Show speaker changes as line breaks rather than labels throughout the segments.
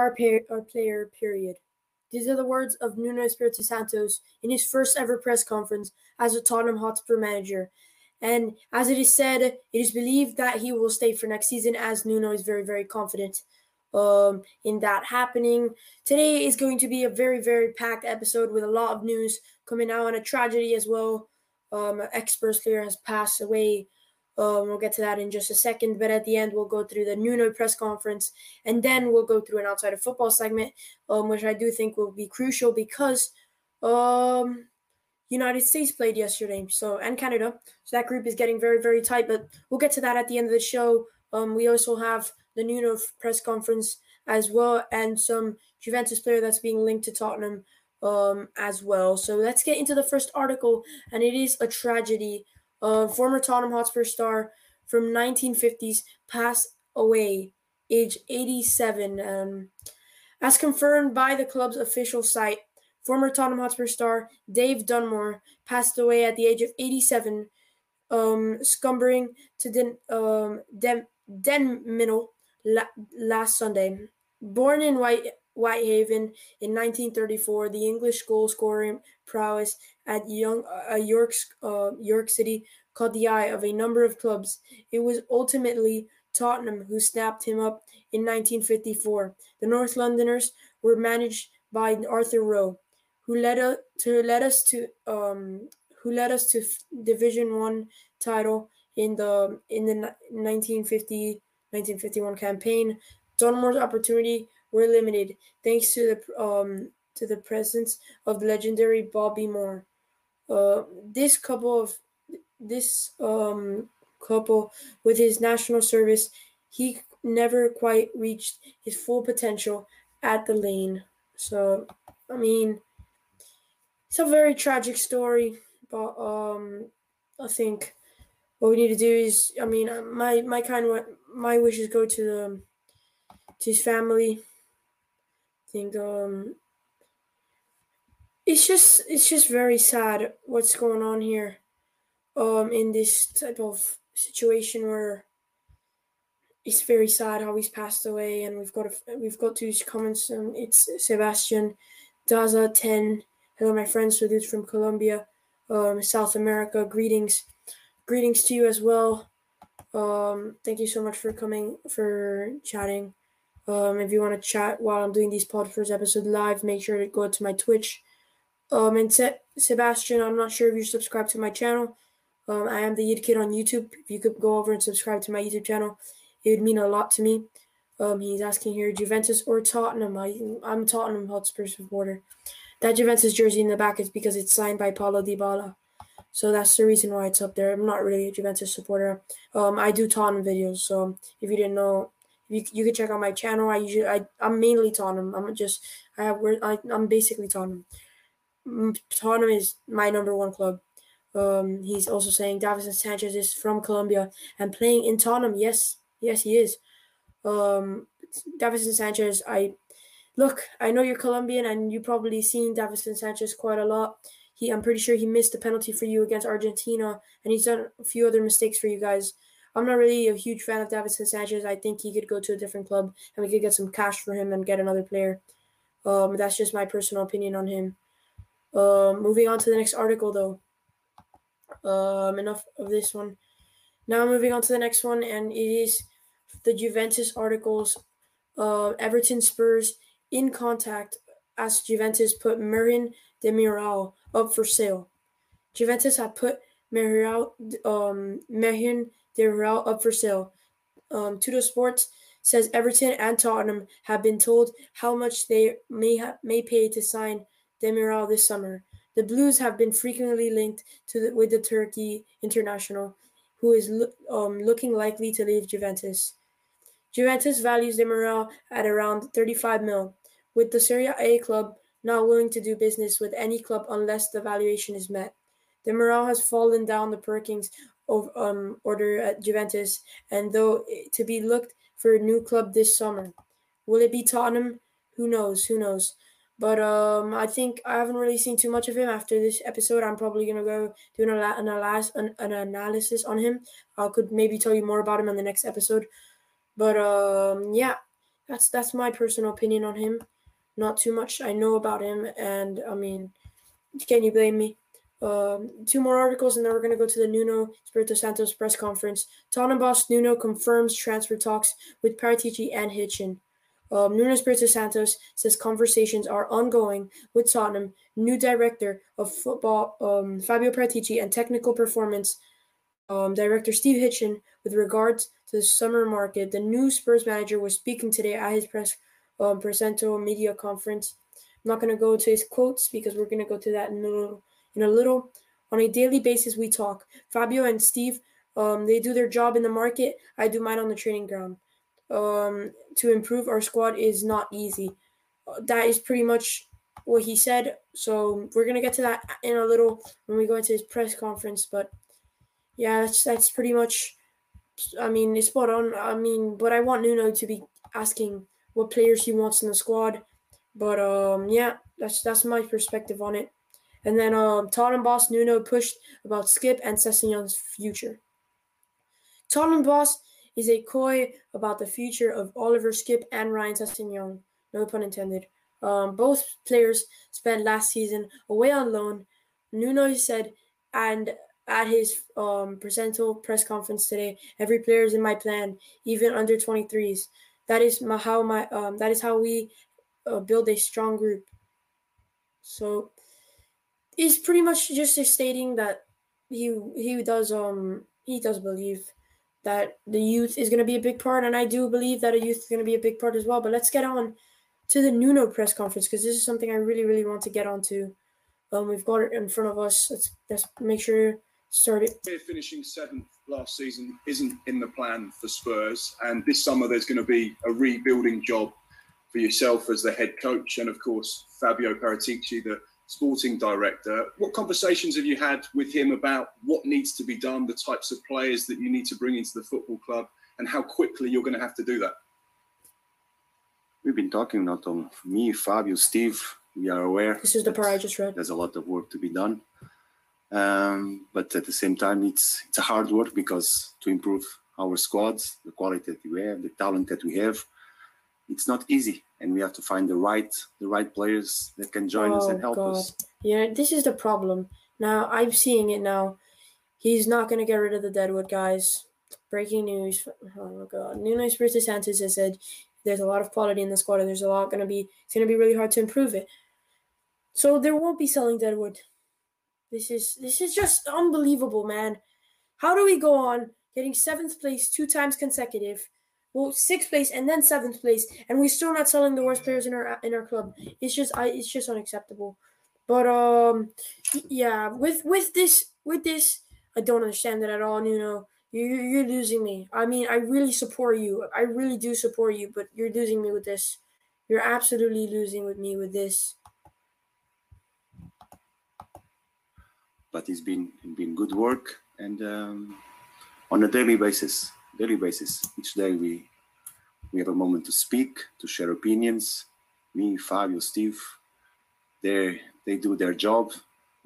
our, our player, period. These are the words of Nuno Espirito Santos in his first ever press conference as a Tottenham Hotspur manager. And as it is said, it is believed that he will stay for next season, as Nuno is very, very confident um, in that happening. Today is going to be a very, very packed episode with a lot of news coming out and a tragedy as well. Um, ex player has passed away. Um, we'll get to that in just a second, but at the end, we'll go through the Nuno press conference and then we'll go through an outside of football segment, um, which I do think will be crucial because um, United States played yesterday, so and Canada. So that group is getting very, very tight, but we'll get to that at the end of the show. Um, we also have the Nuno press conference as well, and some Juventus player that's being linked to Tottenham um, as well. So let's get into the first article, and it is a tragedy. Uh, former Tottenham Hotspur star from 1950s passed away, age 87. Um, as confirmed by the club's official site, former Tottenham Hotspur star Dave Dunmore passed away at the age of 87, um, scumbering to Den, um, Den, Den Middle la- last Sunday. Born in White, Whitehaven in 1934, the English goal scoring prowess at young, uh, York, uh, York City caught the eye of a number of clubs. It was ultimately Tottenham who snapped him up in 1954. The North Londoners were managed by Arthur Rowe, who led, to, led us to um, who led us to Division One title in the in the 1950 1951 campaign, Dunmore's opportunity were limited thanks to the um, to the presence of legendary Bobby Moore. Uh, this couple of this um, couple with his national service, he never quite reached his full potential at the lane. So, I mean, it's a very tragic story, but um, I think what we need to do is, I mean, uh, my my kind of my wishes go to the to his family. Think um, it's just it's just very sad what's going on here, um, in this type of situation where it's very sad how he's passed away, and we've got a, we've got to comments. Um, it's Sebastian Daza ten. Hello, my friends, salutes from Colombia, um, South America. Greetings greetings to you as well. Um, thank you so much for coming for chatting. Um, if you want to chat while I'm doing these podcast episode live, make sure to go to my Twitch. Um, and Se- Sebastian, I'm not sure if you subscribe to my channel. Um, I am the Yid Kid on YouTube. If you could go over and subscribe to my YouTube channel, it would mean a lot to me. Um, he's asking here, Juventus or Tottenham? I, I'm a Tottenham Hotspur supporter. That Juventus jersey in the back is because it's signed by Paulo Dybala. So that's the reason why it's up there. I'm not really a Juventus supporter. Um, I do Tottenham videos, so if you didn't know, you you can check out my channel. I usually I I'm mainly Tottenham. I'm just I have I, I'm basically Tottenham. Mm, Tottenham is my number one club. Um, he's also saying Davinson Sanchez is from Colombia and playing in Tottenham. Yes, yes, he is. Um, Davinson Sanchez, I look. I know you're Colombian and you probably seen Davinson Sanchez quite a lot. He, I'm pretty sure he missed a penalty for you against Argentina, and he's done a few other mistakes for you guys. I'm not really a huge fan of Davinson Sanchez. I think he could go to a different club, and we could get some cash for him and get another player. Um, that's just my personal opinion on him. Um, moving on to the next article, though. Um, enough of this one. Now moving on to the next one, and it is the Juventus articles. Uh, Everton Spurs in contact as Juventus put Merih Demiral up for sale. Juventus had put Muriel, um, Merian all up for sale. Um, Sports says Everton and Tottenham have been told how much they may ha- may pay to sign Demiral this summer. The Blues have been frequently linked to the, with the Turkey international, who is lo- um, looking likely to leave Juventus. Juventus values Demiral at around 35 mil, with the Serie A club not willing to do business with any club unless the valuation is met. Demiral has fallen down the Perkins um, order at Juventus, and though to be looked for a new club this summer. Will it be Tottenham? Who knows? Who knows? But um, I think I haven't really seen too much of him after this episode. I'm probably gonna go do an, an, an, an analysis on him. I could maybe tell you more about him in the next episode. But um, yeah, that's that's my personal opinion on him. Not too much I know about him, and I mean, can you blame me? Um, two more articles, and then we're going to go to the Nuno Espirito Santos press conference. Tottenham boss Nuno confirms transfer talks with Paratici and Hitchen. Um, Nuno Espirito Santos says conversations are ongoing with Tottenham, new director of football um, Fabio Paratici, and technical performance um, director Steve Hitchen with regards to the summer market. The new Spurs manager was speaking today at his press um, presento media conference. I'm not going to go to his quotes because we're going to go to that in a little. In a little, on a daily basis, we talk. Fabio and Steve, um, they do their job in the market. I do mine on the training ground um, to improve our squad is not easy. Uh, that is pretty much what he said. So we're gonna get to that in a little when we go into his press conference. But yeah, that's that's pretty much. I mean, it's spot on. I mean, but I want Nuno to be asking what players he wants in the squad. But um, yeah, that's that's my perspective on it. And then um, Tottenham boss Nuno pushed about Skipp and Sessegnon's future. Tottenham boss is a coy about the future of Oliver Skipp and Ryan Sessegnon. No pun intended. Um, both players spent last season away on loan. Nuno said, and at his um, presento press conference today, every player is in my plan, even under 23s. That is my, how my um, that is how we uh, build a strong group. So he's pretty much just stating that he he does um he does believe that the youth is going to be a big part, and I do believe that a youth is going to be a big part as well. But let's get on to the Nuno press conference because this is something I really, really want to get onto. Um, we've got it in front of us. Let's let's make sure start it.
Finishing seventh last season isn't in the plan for Spurs, and this summer there's going to be a rebuilding job for yourself as the head coach, and of course Fabio Paratici, the sporting director. What conversations have you had with him about what needs to be done, the types of players that you need to bring into the football club, and how quickly you're going to have to do that?
We've been talking not on me, Fabio, Steve. We are aware.
This is the part I just read.
There's a lot of work to be done, um, but at the same time, it's it's a hard work because to improve our squads, the quality that we have, the talent that we have, it's not easy and we have to find the right the right players that can join oh, us and oh, help God. us.
Yeah this is the problem. Now i'm seeing it now. He's not going to get rid of the deadwood guys. Breaking news oh my god. Nuno espirito santos has said there's a lot of quality in the squad and there's a lot going to be it's going to be really hard to improve it. So there won't be selling deadwood. This is this is just unbelievable man. How do we go on getting seventh place two times consecutive well, sixth place and then seventh place, and we're still not selling the worst players in our in our club. It's just I it's just unacceptable. But um, yeah, with with this with this, I don't understand it at all. You know, you you're losing me. I mean, I really support you. I really do support you, but you're losing me with this. You're absolutely losing with me with this.
But it's been been good work and um, on a daily basis daily basis. Each day we we have a moment to speak, to share opinions. Me, Fabio, Steve, they they do their job,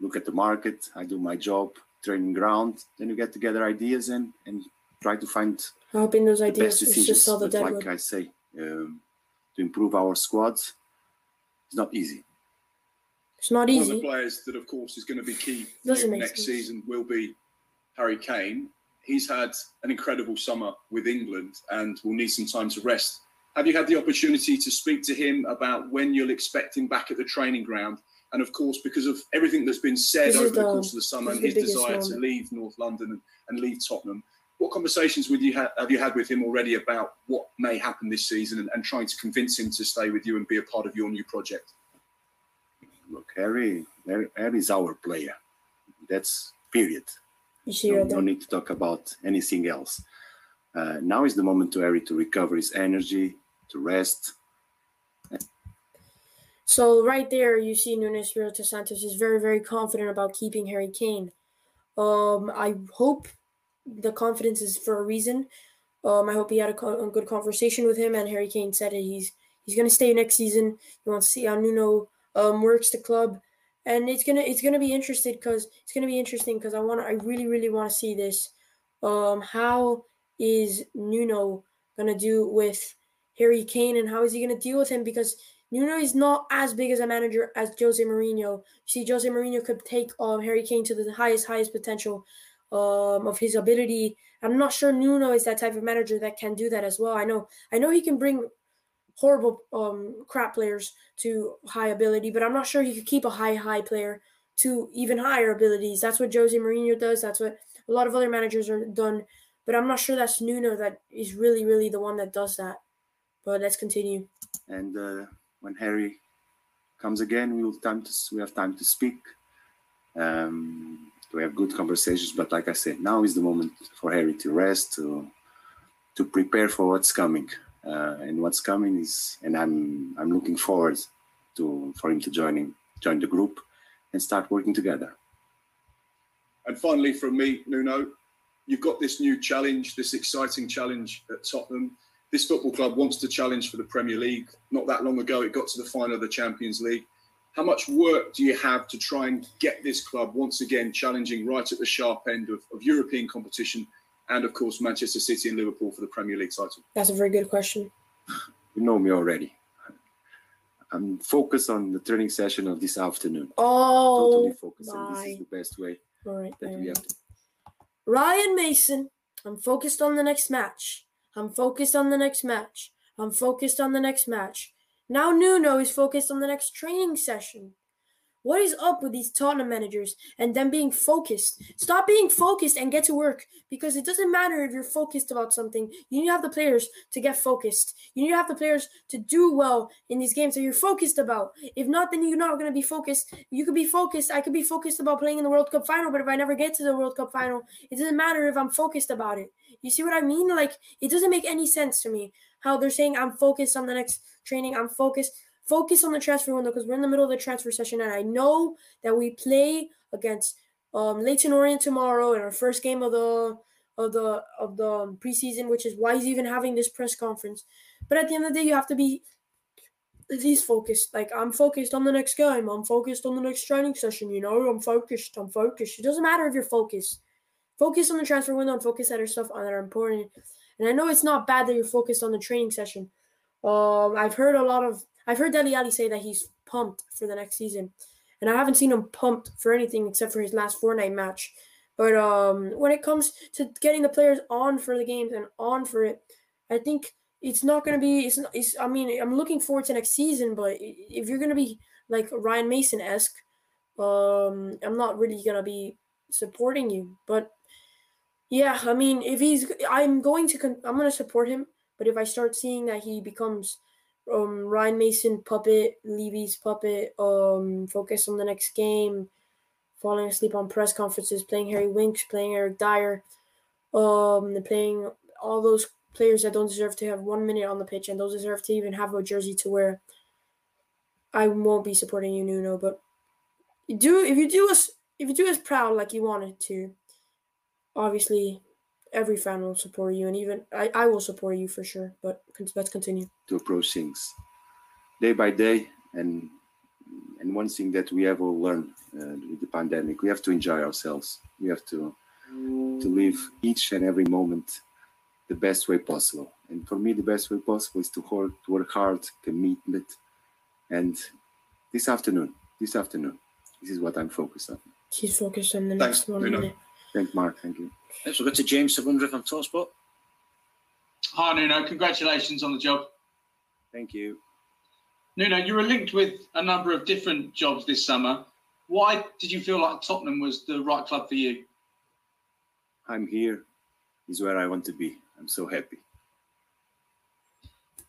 look at the market. I do my job, training ground. Then we get together ideas and and try to find.
Hoping those ideas is just all the
but like I say, um, to improve our squads, it's not easy.
It's not easy.
One of the players that, of course, is going to be key next sense. season will be Harry Kane he's had an incredible summer with England and will need some time to rest. Have you had the opportunity to speak to him about when you'll expect him back at the training ground? And of course, because of everything that's been said this over the, the course of the summer and his desire to leave North London and, and leave Tottenham, what conversations with you ha- have you had with him already about what may happen this season and, and trying to convince him to stay with you and be a part of your new project?
Look, Harry, Harry is our player. That's period. No, no, need to talk about anything else. Uh, now is the moment to Harry to recover his energy, to rest.
So right there, you see Nuno Espirito Santos is very, very confident about keeping Harry Kane. Um, I hope the confidence is for a reason. Um, I hope he had a, co- a, good conversation with him, and Harry Kane said it. He's he's going to stay next season. He wants to see how Nuno um, works the club and it's gonna it's gonna be interesting because it's gonna be interesting because I want I really really want to see this. Um, how is Nuno gonna do with Harry Kane and how is he to deal with him because Nuno is not as big as a manager as Jose Mourinho. You see, Jose Mourinho could take um, Harry Kane to the highest, highest potential um, of his ability. I'm not sure Nuno is that type of manager that can do that as well. I know, I know he can bring horrible um, crap players to high ability, but I'm not sure he could keep a high, high player to even higher abilities. That's what Jose Mourinho does. That's what a lot of other managers are done. But I'm not sure that's Nuno that is really, really the one that does that. But let's continue.
And uh, when Harry comes again, we will time to we have time to speak. Um, we have good conversations. But like I said, now is the moment for Harry to rest, to to prepare for what's coming. Uh, and what's coming is, and I'm I'm looking forward to for him to joining join the group and start working together.
And finally, from me, Nuno, you've got this new challenge, this exciting challenge at Tottenham. This football club wants to challenge for the Premier League. Not that long ago, it got to the final of the Champions League. How much work do you have to try and get this club once again challenging right at the sharp end of, of European competition and, of course, Manchester City and Liverpool for the Premier League title?
That's a very good question.
You know me already. I'm focused on the training session of this afternoon.
Oh,
totally focused, and this is the best way
all right,
that we have to.
Ryan Mason, I'm focused on the next match. I'm focused on the next match. I'm focused on the next match. Now Nuno is focused on the next training session. What is up with these Tottenham managers and them being focused? Stop being focused and get to work because it doesn't matter if you're focused about something. You need to have the players to get focused. You need to have the players to do well in these games that you're focused about. If not, then you're not going to be focused. You could be focused. I could be focused about playing in the World Cup final, but if I never get to the World Cup final, it doesn't matter if I'm focused about it. You see what I mean? Like, it doesn't make any sense to me how they're saying I'm focused on the next training. I'm focused focus on the transfer window because we're in the middle of the transfer session, and I know that we play against um, Leyton Orient tomorrow in our first game of the of the of the preseason, which is why he's even having this press conference. But at the end of the day, you have to be at least focused. Like I'm focused on the next game. I'm focused on the next training session. You know, I'm focused. I'm focused. It doesn't matter if you're focused. Focus on the transfer window and focus on other stuff that are important. And I know it's not bad that you're focused on the training session. Um, I've heard a lot of I've heard Dele Alli say that he's pumped for the next season, and I haven't seen him pumped for anything except for his last Fortnite match. But um, when it comes to getting the players on for the games and on for it, I think it's not going to be. It's, it's. I mean, I'm looking forward to next season, but if you're going to be like Ryan Mason esque, um, I'm not really going to be supporting you. But yeah, I mean, if he's, I'm going to, I'm going to support him. But if I start seeing that he becomes um, Ryan Mason puppet, Levy's puppet, um, focus on the next game, falling asleep on press conferences, playing Harry Winks, playing Eric Dier, um, playing all those players that don't deserve to have one minute on the pitch and don't deserve to even have a jersey to wear. I won't be supporting you, Nuno, but do if you do us if you do us proud like you wanted to, obviously every fan will support you, and even I, I will support you for sure. But let's continue
to approach things day by day, and and one thing that we have all learned uh, with the pandemic, we have to enjoy ourselves. We have to to live each and every moment the best way possible. And for me, the best way possible is to work, to work hard, commitment, and this afternoon, this afternoon, this is what I'm focused on.
He's focused on the next one minute.
Thank you, Mark. Thank you.
Let's go to James 700 on Talksport.
Hi, Nuno. Congratulations on the job.
Thank you.
Nuno, you were linked with a number of different jobs this summer. Why did you feel like Tottenham was the right club for you?
I'm here. Is where I want to be. I'm so happy.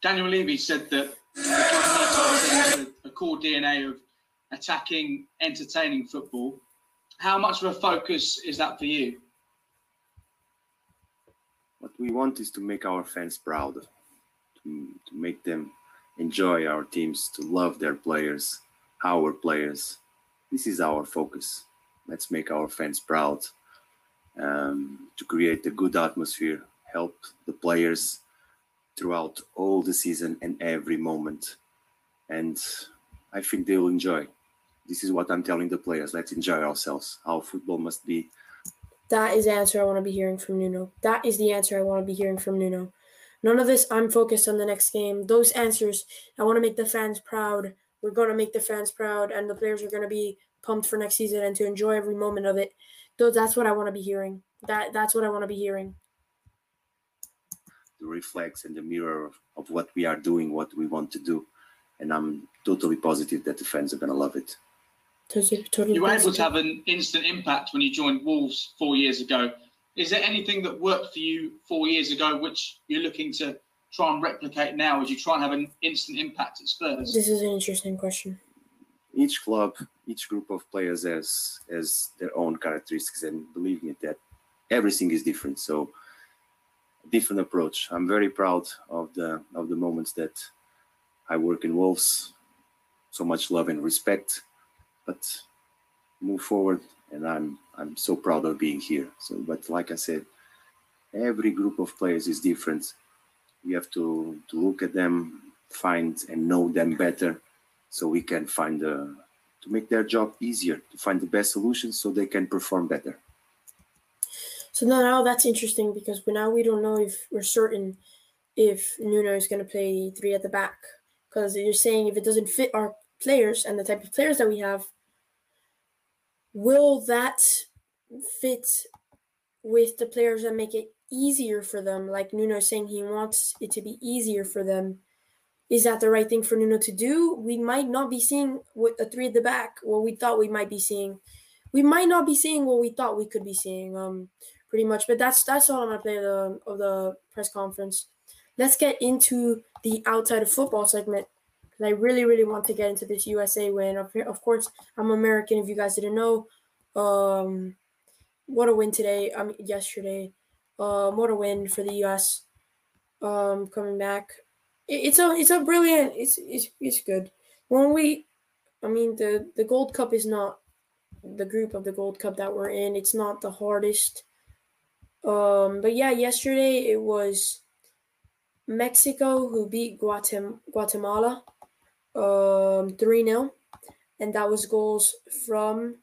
Daniel Levy said that the club needs a core DNA of attacking, entertaining football how much of a focus is that for you?
What we want is to make our fans proud, to, to make them enjoy our teams, to love their players, our players. This is our focus. Let's make our fans proud, um, to create a good atmosphere, help the players throughout all the season and every moment. And I think they will enjoy this is what I'm telling the players. Let's enjoy ourselves. How football must be.
That is the answer I want to be hearing from Nuno. That is the answer I want to be hearing from Nuno. None of this. I'm focused on the next game. Those answers. I want to make the fans proud. We're going to make the fans proud, and the players are going to be pumped for next season and to enjoy every moment of it. Though that's what I want to be hearing. That that's what I want to be hearing.
The reflex and the mirror of, of what we are doing, what we want to do, and I'm totally positive that the fans are going to love it.
Totally, totally
you were able to have an instant impact when you joined Wolves four years ago. Is there anything that worked for you four years ago which you're looking to try and replicate now as you try and have an instant impact at Spurs?
This is an interesting question.
Each club, each group of players has has their own characteristics, and believe me that everything is different. So, different approach. I'm very proud of the of the moments that I work in Wolves. So much love and respect, but move forward and I'm I'm so proud of being here. So, but like I said, every group of players is different. We have to to look at them, find and know them better, so we can find the to make their job easier, to find the best solutions, so they can perform better.
So now that's interesting because now we don't know if we're certain if Nuno is going to play three at the back because you're saying if it doesn't fit our players and the type of players that we have, will that fit with the players and make it easier for them? Like Nuno saying he wants it to be easier for them. Is that the right thing for Nuno to do? We might not be seeing what a three at the back what we thought we might be seeing. We might not be seeing what we thought we could be seeing. Um, pretty much. But that's that's all I'm gonna play the of the press conference. Let's get into the outside of football segment. I really, really want to get into this USA win. Of, of course, I'm American. If you guys didn't know, um, what a win today. I mean, yesterday. Um, what a win for the US. Um, coming back. It, it's a, it's a brilliant. It's, it's, it's good. When we, I mean, the the Gold Cup is not the group of the Gold Cup that we're in. It's not the hardest. Um, but yeah, yesterday it was Mexico who beat Guatem- Guatemala um, 3 0. And that was goals from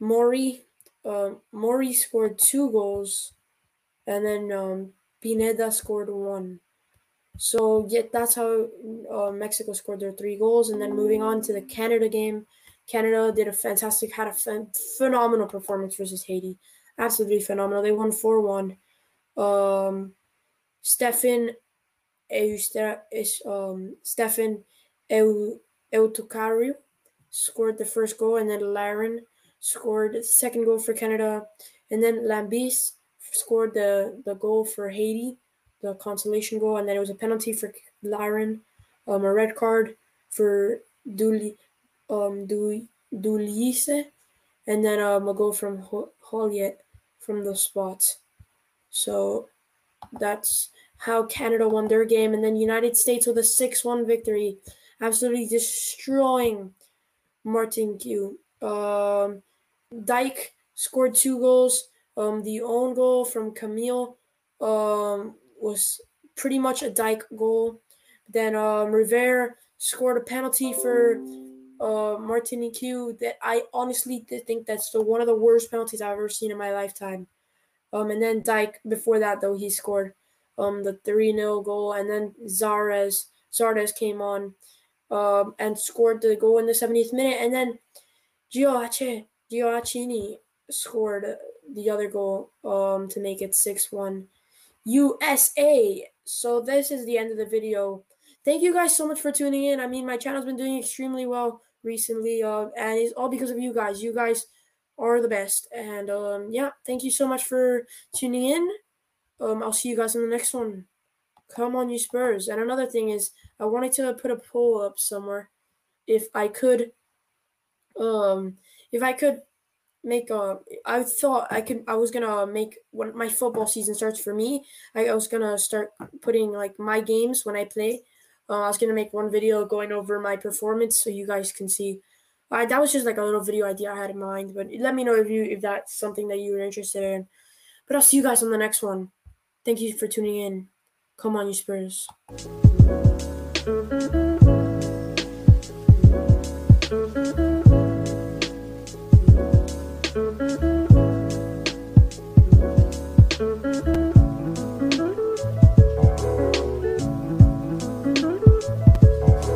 Mori. Uh, Mori scored two goals, and then um, Pineda scored one. So, yeah, that's how uh, Mexico scored their three goals. And then moving on to the Canada game, Canada did a fantastic, had a ph- phenomenal performance versus Haiti. Absolutely phenomenal. They won 4 1. Um, Stefan is um, Stefan El Eutucario scored the first goal, and then Larin scored the second goal for Canada, and then Lambis scored the, the goal for Haiti, the consolation goal, and then it was a penalty for Larin, um, a red card for Duli, um, Duli, Dulise, and then um, a goal from Joliet from the spot. So that's how Canada won their game, and then United States with a 6 1 victory absolutely destroying Martinique. Um, Dike scored two goals. Um, the own goal from Camille um, was pretty much a Dike goal. Then um, Rivera scored a penalty for uh, Martinique that I honestly think that's the one of the worst penalties I've ever seen in my lifetime. Um, and then Dike, before that though, he scored um, the 3 0 goal. And then Zardes, Zardes came on um, and scored the goal in the 70th minute. And then Gioacche, Gioacchini scored the other goal um, to make it 6 1 USA. So this is the end of the video. Thank you guys so much for tuning in. I mean, my channel's been doing extremely well recently, uh, and it's all because of you guys. You guys are the best. And um, yeah, thank you so much for tuning in. Um, I'll see you guys in the next one. Come on, you Spurs. And another thing is, I wanted to put a poll up somewhere. If I could, um, if I could make a, I thought I could, I was gonna make when my football season starts for me. I, I was gonna start putting like my games when I play. Uh, I was gonna make one video going over my performance so you guys can see. Uh, that was just like a little video idea I had in mind, but let me know if you if that's something that you were interested in. But I'll see you guys on the next one. Thank you for tuning in. Come on, you Spurs.